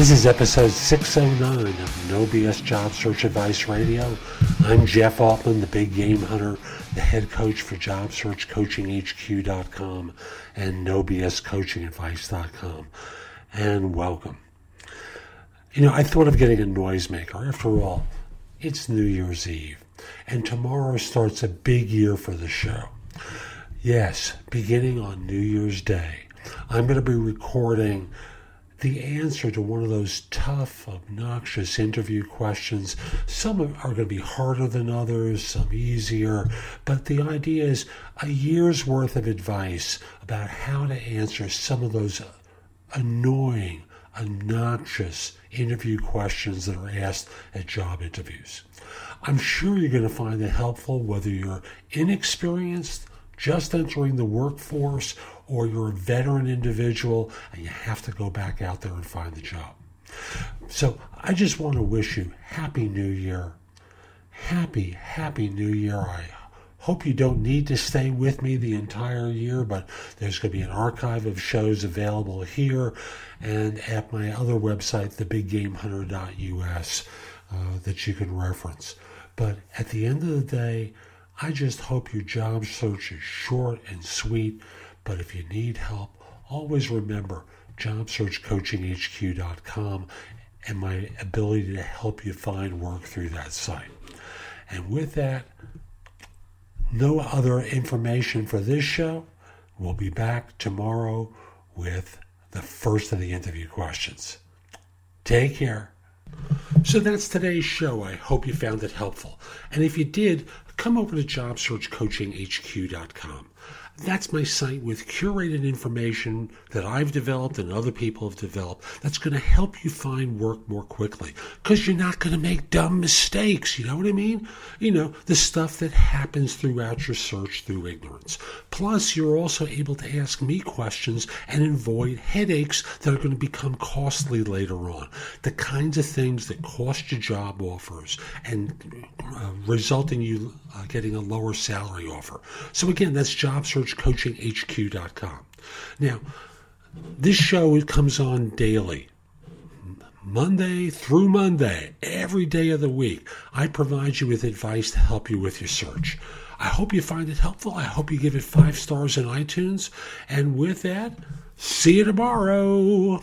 This is episode 609 of No BS Job Search Advice Radio. I'm Jeff Altman, the big game hunter, the head coach for job search JobSearchCoachingHQ.com and NoBSCoachingAdvice.com. And welcome. You know, I thought of getting a noisemaker. After all, it's New Year's Eve, and tomorrow starts a big year for the show. Yes, beginning on New Year's Day, I'm going to be recording the answer to one of those tough, obnoxious interview questions. Some are going to be harder than others, some easier, but the idea is a year's worth of advice about how to answer some of those annoying, obnoxious interview questions that are asked at job interviews. I'm sure you're going to find it helpful whether you're inexperienced, just entering the workforce, or you're a veteran individual and you have to go back out there and find the job. So I just want to wish you Happy New Year. Happy, Happy New Year. I hope you don't need to stay with me the entire year, but there's going to be an archive of shows available here and at my other website, thebiggamehunter.us, uh, that you can reference. But at the end of the day, I just hope your job search is short and sweet but if you need help, always remember jobsearchcoachinghq.com and my ability to help you find work through that site. And with that, no other information for this show. We'll be back tomorrow with the first of the interview questions. Take care. So that's today's show. I hope you found it helpful. And if you did, come over to jobsearchcoachinghq.com. That's my site with curated information that I've developed and other people have developed that's going to help you find work more quickly because you're not going to make dumb mistakes. You know what I mean? You know, the stuff that happens throughout your search through ignorance. Plus, you're also able to ask me questions and avoid headaches that are going to become costly later on. The kinds of things that cost you job offers and uh, result in you uh, getting a lower salary offer. So, again, that's job search coachinghq.com. Now, this show comes on daily. Monday through Monday, every day of the week, I provide you with advice to help you with your search. I hope you find it helpful. I hope you give it five stars in iTunes. And with that, see you tomorrow.